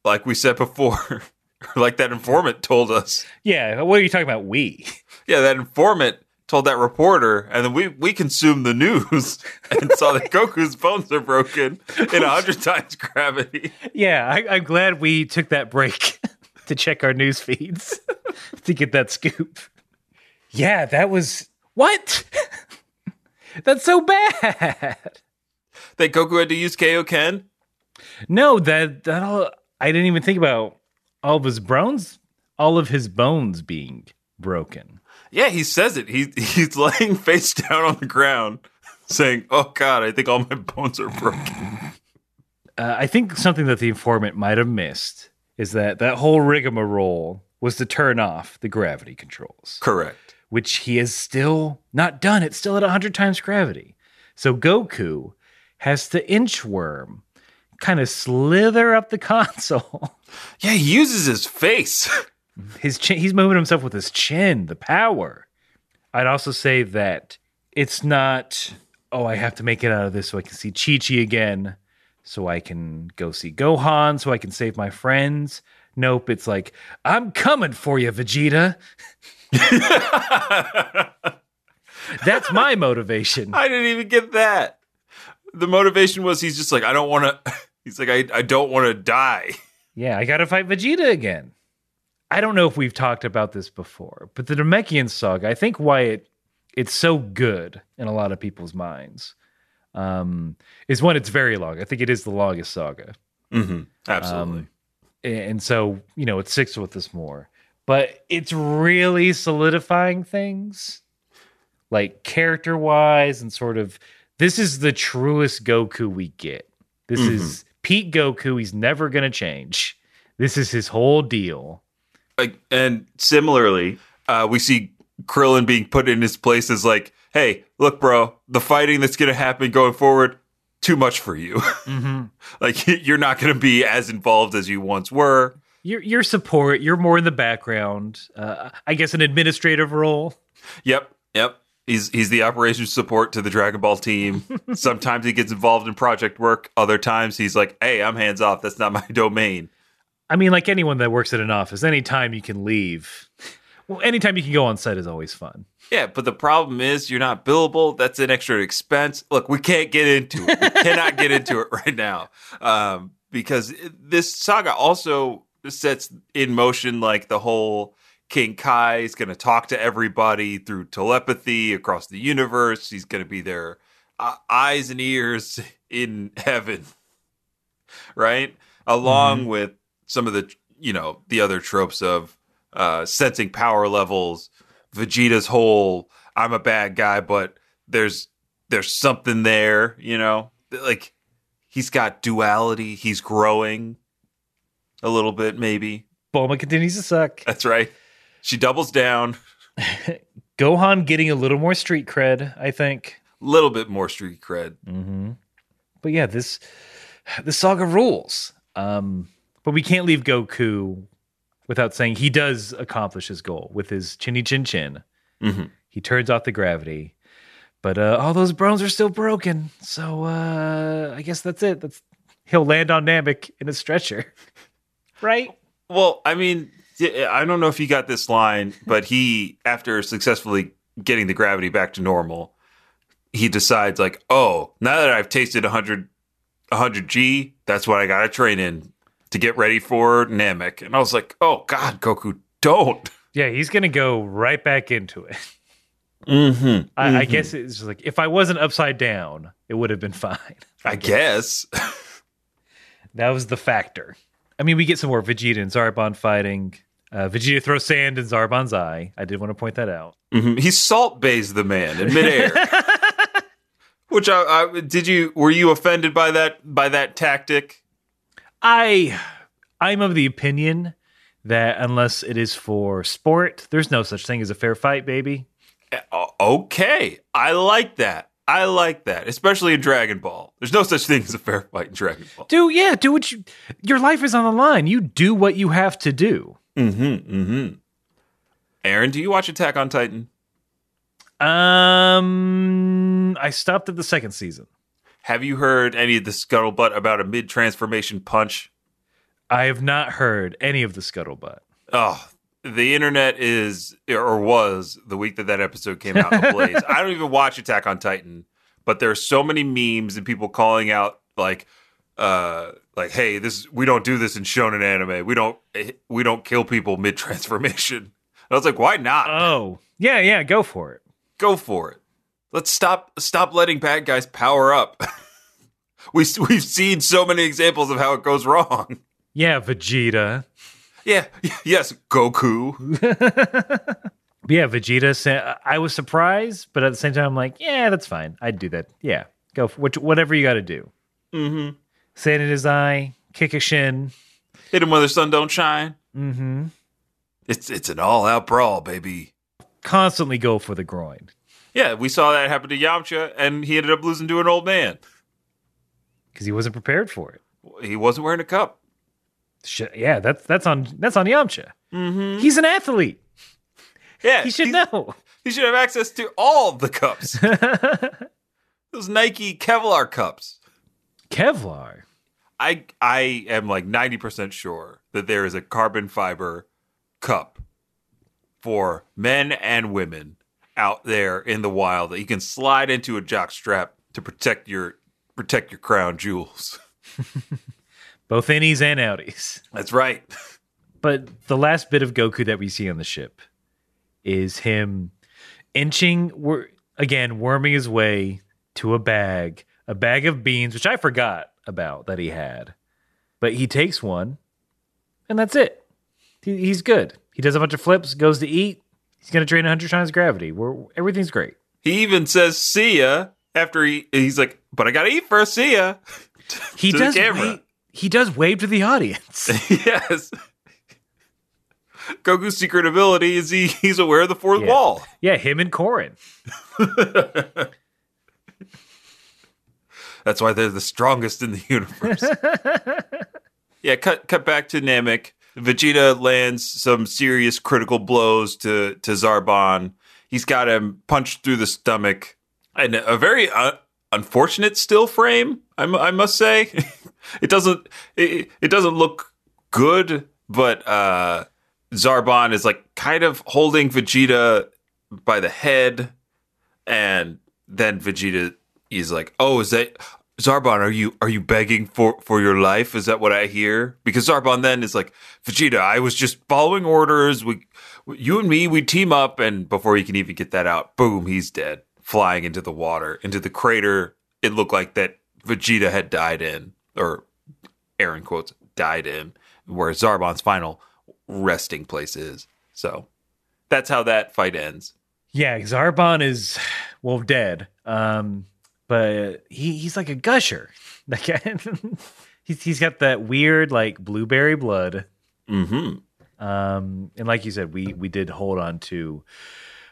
Speaker 1: like we said before, like that informant told us.
Speaker 2: Yeah, what are you talking about? We.
Speaker 1: Yeah, that informant told that reporter and then we we consumed the news and saw that Goku's bones are broken in a hundred times gravity.
Speaker 2: Yeah, I, I'm glad we took that break to check our news feeds to get that scoop. Yeah, that was what? That's so bad.
Speaker 1: That Goku had to use Kaioken?
Speaker 2: No, that that all I didn't even think about all of his bones, all of his bones being broken.
Speaker 1: Yeah, he says it. He he's laying face down on the ground, saying, "Oh God, I think all my bones are broken."
Speaker 2: Uh, I think something that the informant might have missed is that that whole rigmarole was to turn off the gravity controls,
Speaker 1: Correct.
Speaker 2: Which he has still not done. It's still at 100 times gravity. So Goku has to inchworm, kind of slither up the console.
Speaker 1: Yeah, he uses his face.
Speaker 2: His chin, he's moving himself with his chin, the power. I'd also say that it's not, oh, I have to make it out of this so I can see Chi Chi again, so I can go see Gohan, so I can save my friends. Nope, it's like, I'm coming for you, Vegeta. That's my motivation.
Speaker 1: I didn't even get that. The motivation was he's just like, I don't want to. He's like, I, I don't want to die.
Speaker 2: Yeah, I gotta fight Vegeta again. I don't know if we've talked about this before, but the Namekian saga, I think why it it's so good in a lot of people's minds um, is one, it's very long. I think it is the longest saga.
Speaker 1: Mm-hmm. Absolutely.
Speaker 2: Um, and so, you know, it sticks with us more. But it's really solidifying things like character wise and sort of this is the truest Goku we get. This is Pete Goku. He's never going to change. This is his whole deal.
Speaker 1: Like, and similarly, uh, we see Krillin being put in his place as like, hey, look, bro, the fighting that's going to happen going forward, too much for you. like, you're not going to be as involved as you once were.
Speaker 2: Your your support. You're more in the background. Uh, I guess an administrative role.
Speaker 1: Yep, yep. He's he's the operations support to the Dragon Ball team. Sometimes he gets involved in project work. Other times he's like, "Hey, I'm hands off. That's not my domain."
Speaker 2: I mean, like anyone that works at an office, anytime you can leave, well, anytime you can go on site is always fun.
Speaker 1: Yeah, but the problem is you're not billable. That's an extra expense. Look, we can't get into it. We cannot get into it right now um, because this saga also sets in motion like the whole King Kai is going to talk to everybody through telepathy across the universe. He's going to be their uh, eyes and ears in heaven, right? Along with some of the you know the other tropes of uh, sensing power levels. Vegeta's whole "I'm a bad guy, but there's there's something there," you know, like he's got duality. He's growing a little bit, maybe.
Speaker 2: Bulma continues to suck.
Speaker 1: That's right. She doubles down.
Speaker 2: Gohan getting a little more street cred, I think.
Speaker 1: A little bit more street cred.
Speaker 2: But yeah, this the saga rules. Um, but we can't leave Goku without saying he does accomplish his goal with his chinny chin chin. He turns off the gravity, but uh, all those bones are still broken. So uh, I guess that's it. That's he'll land on Namek in a stretcher, right?
Speaker 1: Well, I mean, I don't know if you got this line, but he, after successfully getting the gravity back to normal, he decides like, oh, now that I've tasted 100, 100 G, that's what I got to train in to get ready for Namek. And I was like, oh God, Goku, don't.
Speaker 2: Yeah, he's gonna go right back into it.
Speaker 1: Mm-hmm.
Speaker 2: I, I guess it's just like if I wasn't upside down, it would have been fine.
Speaker 1: I guess.
Speaker 2: That was the factor. I mean, we get some more Vegeta and Zarbon fighting. Uh, Vegeta throws sand in Zarbon's eye. I did want to point that out.
Speaker 1: Mhm. He salt bays the man in midair. Which I, I did you were you offended by that by that tactic?
Speaker 2: I I'm of the opinion that unless it is for sport, there's no such thing as a fair fight, baby.
Speaker 1: Uh, Okay, I like that. I like that, especially in Dragon Ball. There's no such thing as a fair fight in Dragon Ball.
Speaker 2: Do yeah, do what you your life is on the line. You do what you have to do.
Speaker 1: Mm-hmm. Mm-hmm. Aaron, do you watch Attack on Titan?
Speaker 2: Um I stopped at the second season.
Speaker 1: Have you heard any of the scuttlebutt about a mid transformation punch?
Speaker 2: I have not heard any of the scuttlebutt.
Speaker 1: Oh, the internet is or was the week that that episode came out ablaze. I don't even watch Attack on Titan, but there's so many memes and people calling out like uh like hey, this we don't do this in shonen anime. We don't we don't kill people mid transformation. I was like, why not?
Speaker 2: Oh. Yeah, yeah, go for it.
Speaker 1: Go for it. Let's stop stop letting bad guys power up. we we've seen so many examples of how it goes wrong.
Speaker 2: Yeah, Vegeta.
Speaker 1: Yeah, yes, Goku.
Speaker 2: Yeah, Vegeta. I was surprised, but at the same time, I'm like, yeah, that's fine. I'd do that. Yeah, go for which, whatever you got to do. Mm-hmm. Sand in his eye, kick a shin.
Speaker 1: Hit him where the sun don't shine.
Speaker 2: Mm-hmm.
Speaker 1: It's it's an all out brawl, baby.
Speaker 2: Constantly go for the groin
Speaker 1: Yeah, we saw that happen to Yamcha, and he ended up losing to an old man.
Speaker 2: because he wasn't prepared for it.
Speaker 1: He wasn't wearing a cup.
Speaker 2: Shit, yeah, that's that's on that's on Yamcha. Mm-hmm. He's an athlete.
Speaker 1: Yeah,
Speaker 2: He should know.
Speaker 1: He should have access to all the cups. Those Nike Kevlar cups.
Speaker 2: Kevlar.
Speaker 1: I I am like ninety percent sure that there is a carbon fiber cup for men and women out there in the wild that you can slide into a jock strap to protect your protect your crown jewels.
Speaker 2: Both innies and outies.
Speaker 1: That's right.
Speaker 2: But the last bit of Goku that we see on the ship is him inching, wor- again, worming his way to a bag, a bag of beans, which I forgot about that he had. But he takes one, and that's it. He, he's good. He does a bunch of flips, goes to eat. He's going to drain 100 times gravity. We're, everything's great.
Speaker 1: He even says "see ya" after he he's like, "But I gotta eat first. See ya."
Speaker 2: He
Speaker 1: to the
Speaker 2: does
Speaker 1: camera.
Speaker 2: He does wave to the audience.
Speaker 1: yes. Goku's secret ability is he he's aware of the fourth
Speaker 2: Yeah.
Speaker 1: wall.
Speaker 2: yeah, him and Korin.
Speaker 1: That's why they're the strongest in the universe. yeah, cut cut back to Namek. Vegeta lands some serious critical blows to to Zarbon. He's got him punched through the stomach, and a very uh, unfortunate still frame. I, mu- I must say, it doesn't it, it doesn't look good, but uh, Zarbon is like kind of holding Vegeta by the head, and then Vegeta is like, "Oh, is that Zarbon? Are you are you begging for for your life? Is that what I hear?" Because Zarbon then is like, "Vegeta, I was just following orders. We, you and me, we team up." And before he can even get that out, boom, he's dead, flying into the water, into the crater. It looked like that Vegeta had died in, or Aaron quotes died in, where Zarbon's final resting place is. So that's how that fight ends.
Speaker 2: Yeah, Zarbon is well dead. Um, but he, he's like a gusher. Like he's he's got that weird like blueberry blood.
Speaker 1: hmm
Speaker 2: Um, and like you said, we we did hold on to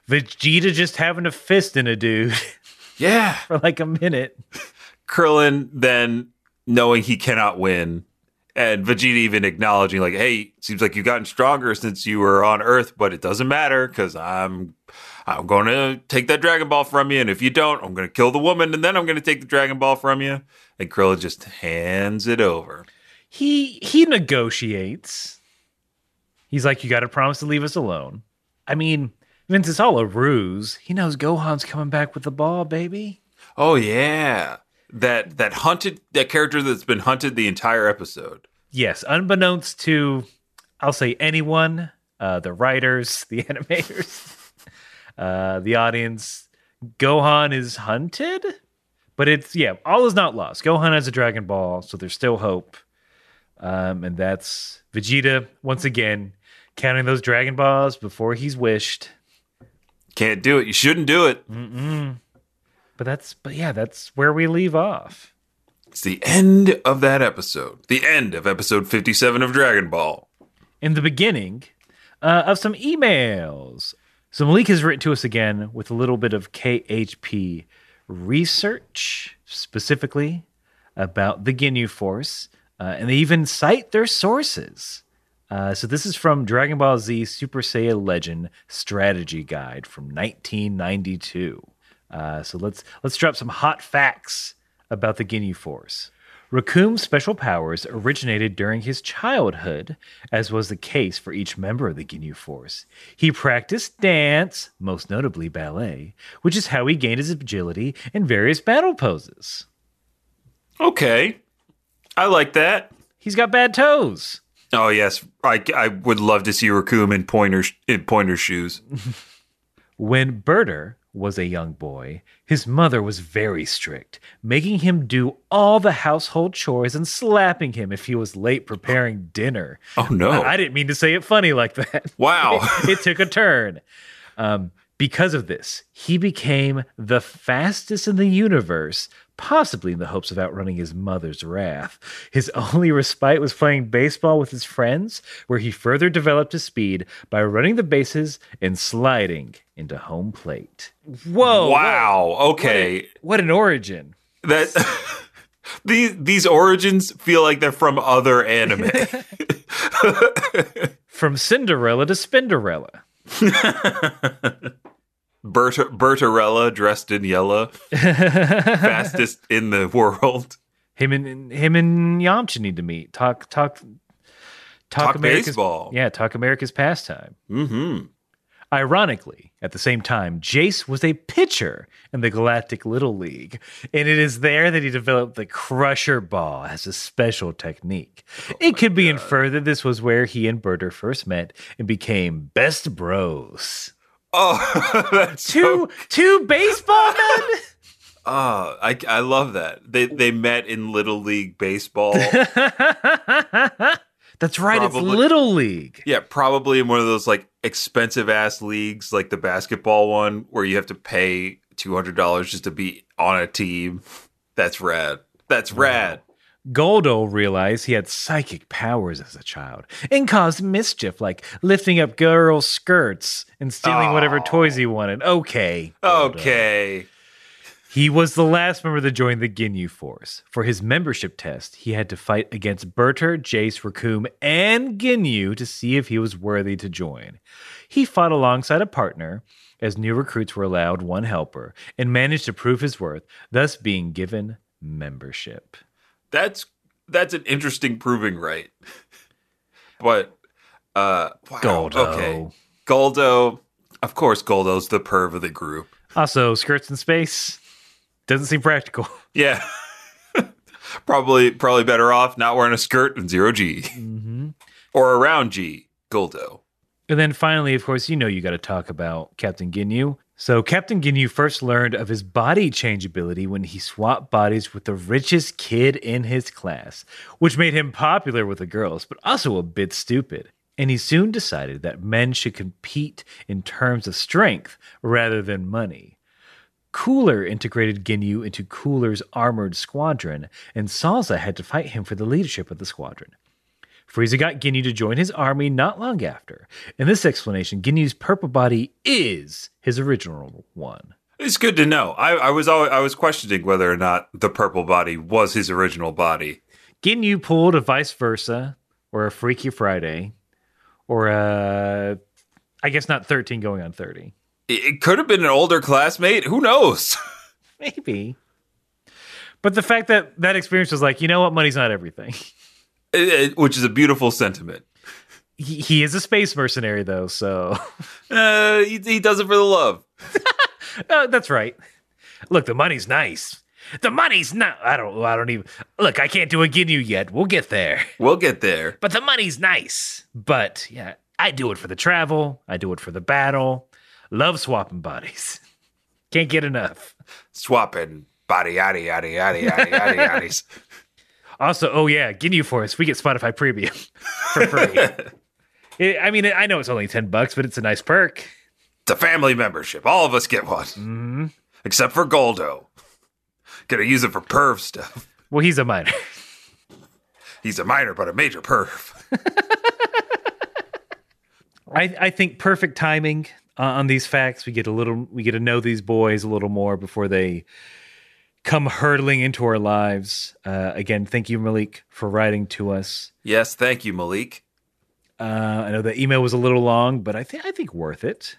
Speaker 2: Vegeta just having a fist in a dude
Speaker 1: Yeah.
Speaker 2: for like a minute.
Speaker 1: Krillin then knowing he cannot win, and Vegeta even acknowledging like, "Hey, seems like you've gotten stronger since you were on Earth, but it doesn't matter because I'm I'm going to take that Dragon Ball from you, and if you don't, I'm going to kill the woman, and then I'm going to take the Dragon Ball from you." And Krillin just hands it over.
Speaker 2: He he negotiates. He's like, "You got to promise to leave us alone." I mean, Vince, it's all a ruse. He knows Gohan's coming back with the ball, baby.
Speaker 1: Oh yeah, that that hunted that character that's been hunted the entire episode.
Speaker 2: Yes, unbeknownst to, I'll say anyone, uh, the writers, the animators, uh, the audience, Gohan is hunted, but it's yeah, all is not lost. Gohan has a Dragon Ball, so there's still hope, um, and that's Vegeta once again counting those Dragon Balls before he's wished.
Speaker 1: Can't do it. You shouldn't do it.
Speaker 2: But that's but yeah, that's where we leave off.
Speaker 1: It's the end of that episode. The end of episode 57 of Dragon Ball.
Speaker 2: in the beginning uh, of some emails. So Malik has written to us again with a little bit of KHP research, specifically about the Ginyu Force, uh, and they even cite their sources. Uh, so this is from Dragon Ball Z Super Saiyan Legend Strategy Guide from 1992. Uh, so let's let's drop some hot facts about the Ginyu Force. Recoome's special powers originated during his childhood, as was the case for each member of the Ginyu Force. He practiced dance, most notably ballet, which is how he gained his agility in various battle poses.
Speaker 1: Okay. I like that.
Speaker 2: He's got bad toes.
Speaker 1: Oh yes, I, I would love to see Recoome in pointer in pointer shoes.
Speaker 2: When Burter was a young boy, his mother was very strict, making him do all the household chores and slapping him if he was late preparing dinner.
Speaker 1: Oh no!
Speaker 2: I, I didn't mean to say it funny like that.
Speaker 1: wow.
Speaker 2: it took a turn. Um, because of this, he became the fastest in the universe, possibly in the hopes of outrunning his mother's wrath. His only respite was playing baseball with his friends, where he further developed his speed by running the bases and sliding into home plate. Whoa!
Speaker 1: wow. Okay.
Speaker 2: What an origin.
Speaker 1: That these these origins feel like they're from other anime.
Speaker 2: From Cinderella to Spinderella.
Speaker 1: Berta, Bertarella dressed in yellow, fastest in the world.
Speaker 2: Him and him and Yamcha need to meet. Talk talk
Speaker 1: Talk
Speaker 2: America's-
Speaker 1: baseball.
Speaker 2: Yeah, talk America's pastime.
Speaker 1: Mm-hmm.
Speaker 2: Ironically, at the same time, Jeice was a pitcher in the Galactic Little League, and it is there that he developed the Crusher Ball as a special technique. it could be inferred that this was where he and Burter first met and became best bros.
Speaker 1: Oh, that's
Speaker 2: Two two baseball men.
Speaker 1: Oh, I, I love that. They they met in Little League Baseball.
Speaker 2: That's right. It's Little League.
Speaker 1: yeah, probably in one of those like expensive ass leagues, like the basketball one, where you have to pay two hundred dollars just to be on a team. That's rad. That's rad.
Speaker 2: Guldo realized he had psychic powers as a child and caused mischief, like lifting up girls' skirts and stealing whatever toys he oh. wanted. Okay. Guldo.
Speaker 1: Okay.
Speaker 2: He was the last member to join the Ginyu Force. For his membership test, he had to fight against Burter, Jeice, Recoome, and Ginyu to see if he was worthy to join. He fought alongside a partner, as new recruits were allowed one helper, and managed to prove his worth, thus being given membership.
Speaker 1: That's that's an interesting proving right. but uh wow,
Speaker 2: Guldo.
Speaker 1: Okay. Guldo. Of course Guldo's the perv of the group.
Speaker 2: Also, skirts in space doesn't seem practical.
Speaker 1: Yeah. probably probably better off not wearing a skirt in zero G.
Speaker 2: Mm-hmm.
Speaker 1: Or around G. Goldo.
Speaker 2: And then finally, of course, you know you got to talk about Captain Ginyu. So Captain Ginyu first learned of his body change ability when he swapped bodies with the richest kid in his class, which made him popular with the girls, but also a bit stupid. And he soon decided that men should compete in terms of strength rather than money. Cooler integrated Ginyu into Cooler's armored squadron, and Salza had to fight him for the leadership of the squadron. Frieza got Ginyu to join his army not long after. In this explanation, Ginyu's purple body is his original one.
Speaker 1: It's good to know. I, I was always, I was questioning whether or not the purple body was his original body.
Speaker 2: Ginyu pulled a vice versa, or a Freaky Friday, or a, I guess not 13 going on 30.
Speaker 1: It, it could have been an older classmate. Who knows?
Speaker 2: Maybe. But the fact that that experience was like, you know what, money's not everything.
Speaker 1: It- it- which is a beautiful sentiment.
Speaker 2: He, he is a space mercenary, though, so
Speaker 1: Uh, he, he does it for the love.
Speaker 2: Uh, that's right. Look, the money's nice. The money's not. I don't. I don't even. Look, I can't do a Ginyu yet. We'll get there.
Speaker 1: We'll get there.
Speaker 2: But the money's nice. But yeah, I do it for the travel. I do it for the battle. Love swapping bodies. Can't get enough.
Speaker 1: Swapping body yaddy yaddy yaddy yaddy yaddy yaddies.
Speaker 2: Also, oh yeah, Ginyu Force. We get Spotify Premium for free. It- I mean, I know it's only ten bucks, but it's a nice perk.
Speaker 1: It's a family membership. All of us get one. Except for Guldo. Gonna use it for perv stuff.
Speaker 2: Well, he's a minor.
Speaker 1: He's a minor but a major perv.
Speaker 2: I, I think perfect timing uh, on these facts. We get a little, we get to know these boys a little more before they come hurtling into our lives. Uh, again, thank you, Malik, for writing to us.
Speaker 1: Yes, thank you, Malik.
Speaker 2: Uh, I know the email was a little long, but I think I think worth it.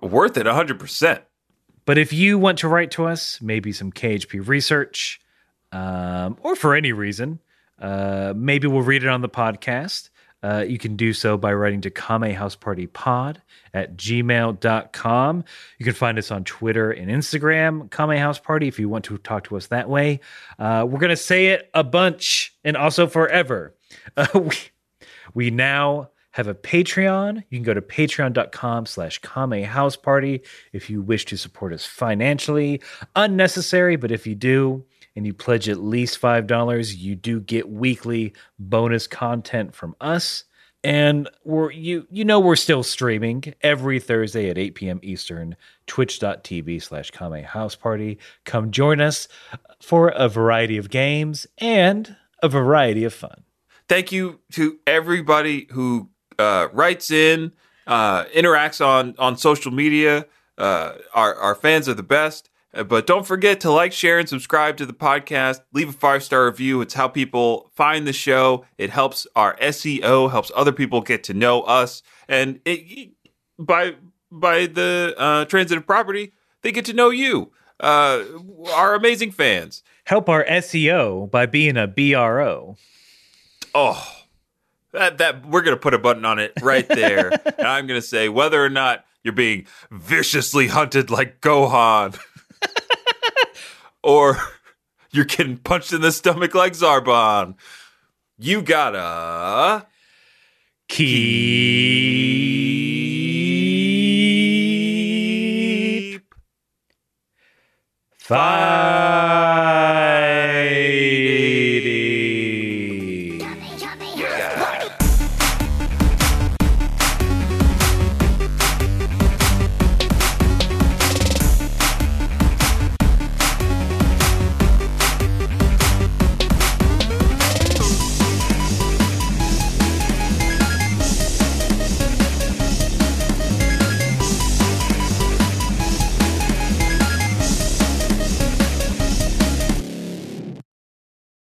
Speaker 1: Worth it 100%.
Speaker 2: But if you want to write to us, maybe some KHP research, um, or for any reason, uh, maybe we'll read it on the podcast. Uh, you can do so by writing to kamehousepartypod at gmail.com. You can find us on Twitter and Instagram, Kame House Party, if you want to talk to us that way. Uh, we're going to say it a bunch and also forever. Uh, we, we now have a Patreon. You can go to patreon.com slash Kame House Party if you wish to support us financially. Unnecessary, but if you do and you pledge at least $5, you do get weekly bonus content from us. And we're you you know we're still streaming every Thursday at 8 p.m. Eastern, twitch.tv slash Kame House Party. Come join us for a variety of games and a variety of fun.
Speaker 1: Thank you to everybody who uh, writes in, uh, interacts on, on social media. Uh, our, our fans are the best. But don't forget to like, share, and subscribe to the podcast. Leave a five star review. It's how people find the show. It helps our SEO, helps other people get to know us, and it, by by the uh, transitive property, they get to know you, uh, our amazing fans.
Speaker 2: Help our SEO by being a BRO.
Speaker 1: Oh, that that we're gonna put a button on it right there, and I'm gonna say whether or not you're being viciously hunted like Gohan, or you're getting punched in the stomach like Zarbon, you gotta
Speaker 2: Keep
Speaker 1: keep fighting.